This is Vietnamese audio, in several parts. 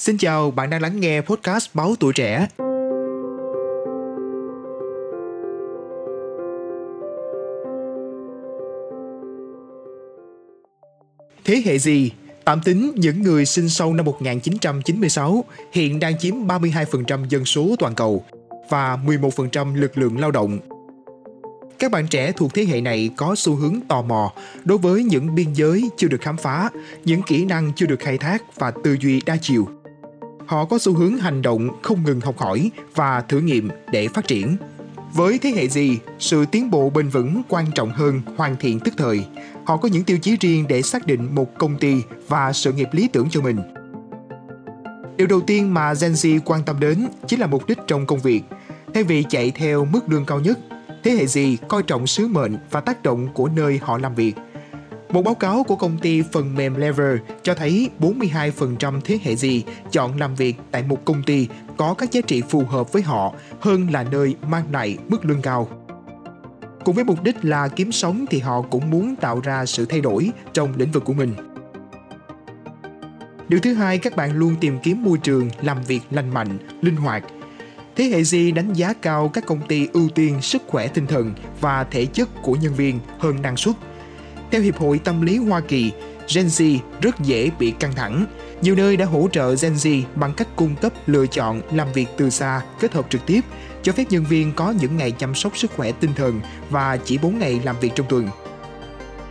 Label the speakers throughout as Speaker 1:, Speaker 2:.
Speaker 1: Xin chào, bạn đang lắng nghe podcast Báo Tuổi Trẻ. Thế hệ gì? Tạm tính những người sinh sau năm 1996 hiện đang chiếm 32% dân số toàn cầu và 11% lực lượng lao động. Các bạn trẻ thuộc thế hệ này có xu hướng tò mò đối với những biên giới chưa được khám phá, những kỹ năng chưa được khai thác và tư duy đa chiều. Họ có xu hướng hành động không ngừng học hỏi và thử nghiệm để phát triển. Với thế hệ gì, sự tiến bộ bền vững quan trọng hơn hoàn thiện tức thời. Họ có những tiêu chí riêng để xác định một công ty và sự nghiệp lý tưởng cho mình. Điều đầu tiên mà Gen Z quan tâm đến chính là mục đích trong công việc. Thay vì chạy theo mức lương cao nhất, thế hệ gì coi trọng sứ mệnh và tác động của nơi họ làm việc. Một báo cáo của công ty phần mềm Lever cho thấy 42% thế hệ gì chọn làm việc tại một công ty có các giá trị phù hợp với họ hơn là nơi mang lại mức lương cao. Cùng với mục đích là kiếm sống thì họ cũng muốn tạo ra sự thay đổi trong lĩnh vực của mình. Điều thứ hai, các bạn luôn tìm kiếm môi trường làm việc lành mạnh, linh hoạt. Thế hệ Z đánh giá cao các công ty ưu tiên sức khỏe tinh thần và thể chất của nhân viên hơn năng suất. Theo Hiệp hội Tâm lý Hoa Kỳ, Gen Z rất dễ bị căng thẳng. Nhiều nơi đã hỗ trợ Gen Z bằng cách cung cấp lựa chọn làm việc từ xa kết hợp trực tiếp, cho phép nhân viên có những ngày chăm sóc sức khỏe tinh thần và chỉ 4 ngày làm việc trong tuần.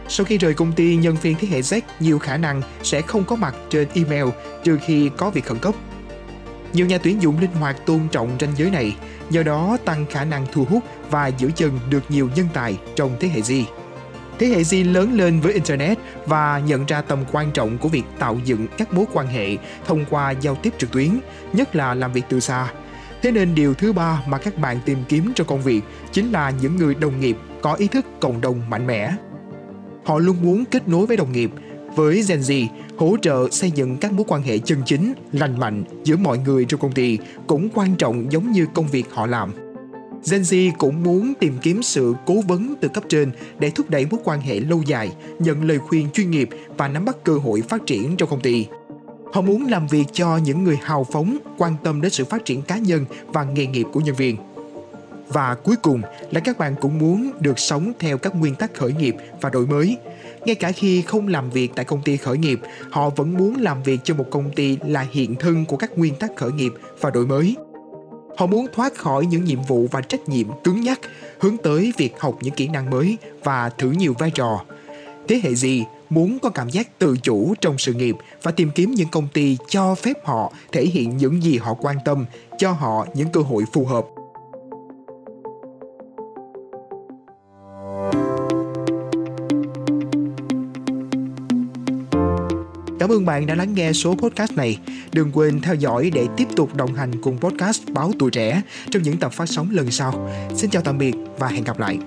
Speaker 1: Sau khi rời công ty, nhân viên thế hệ Z nhiều khả năng sẽ không có mặt trên email trừ khi có việc khẩn cấp. Nhiều nhà tuyển dụng linh hoạt tôn trọng ranh giới này, do đó tăng khả năng thu hút và giữ chân được nhiều nhân tài trong thế hệ Z. Thế hệ Z lớn lên với Internet và nhận ra tầm quan trọng của việc tạo dựng các mối quan hệ thông qua giao tiếp trực tuyến, nhất là làm việc từ xa. Thế nên điều thứ ba mà các bạn tìm kiếm trong công việc chính là những người đồng nghiệp có ý thức cộng đồng mạnh mẽ. Họ luôn muốn kết nối với đồng nghiệp. Với Gen Z, hỗ trợ xây dựng các mối quan hệ chân chính, lành mạnh giữa mọi người trong công ty cũng quan trọng giống như công việc họ làm. Gen Z cũng muốn tìm kiếm sự cố vấn từ cấp trên để thúc đẩy mối quan hệ lâu dài, nhận lời khuyên chuyên nghiệp và nắm bắt cơ hội phát triển trong công ty. Họ muốn làm việc cho những người hào phóng, quan tâm đến sự phát triển cá nhân và nghề nghiệp của nhân viên. Và cuối cùng là các bạn cũng muốn được sống theo các nguyên tắc khởi nghiệp và đổi mới. Ngay cả khi không làm việc tại công ty khởi nghiệp, họ vẫn muốn làm việc cho một công ty là hiện thân của các nguyên tắc khởi nghiệp và đổi mới. Họ muốn thoát khỏi những nhiệm vụ và trách nhiệm cứng nhắc, hướng tới việc học những kỹ năng mới và thử nhiều vai trò. Thế hệ gì muốn có cảm giác tự chủ trong sự nghiệp và tìm kiếm những công ty cho phép họ thể hiện những gì họ quan tâm, cho họ những cơ hội phù hợp. Cảm ơn bạn đã lắng nghe số podcast này. Đừng quên theo dõi để tiếp tục đồng hành cùng podcast Báo Tuổi Trẻ trong những tập phát sóng lần sau. Xin chào tạm biệt và hẹn gặp lại.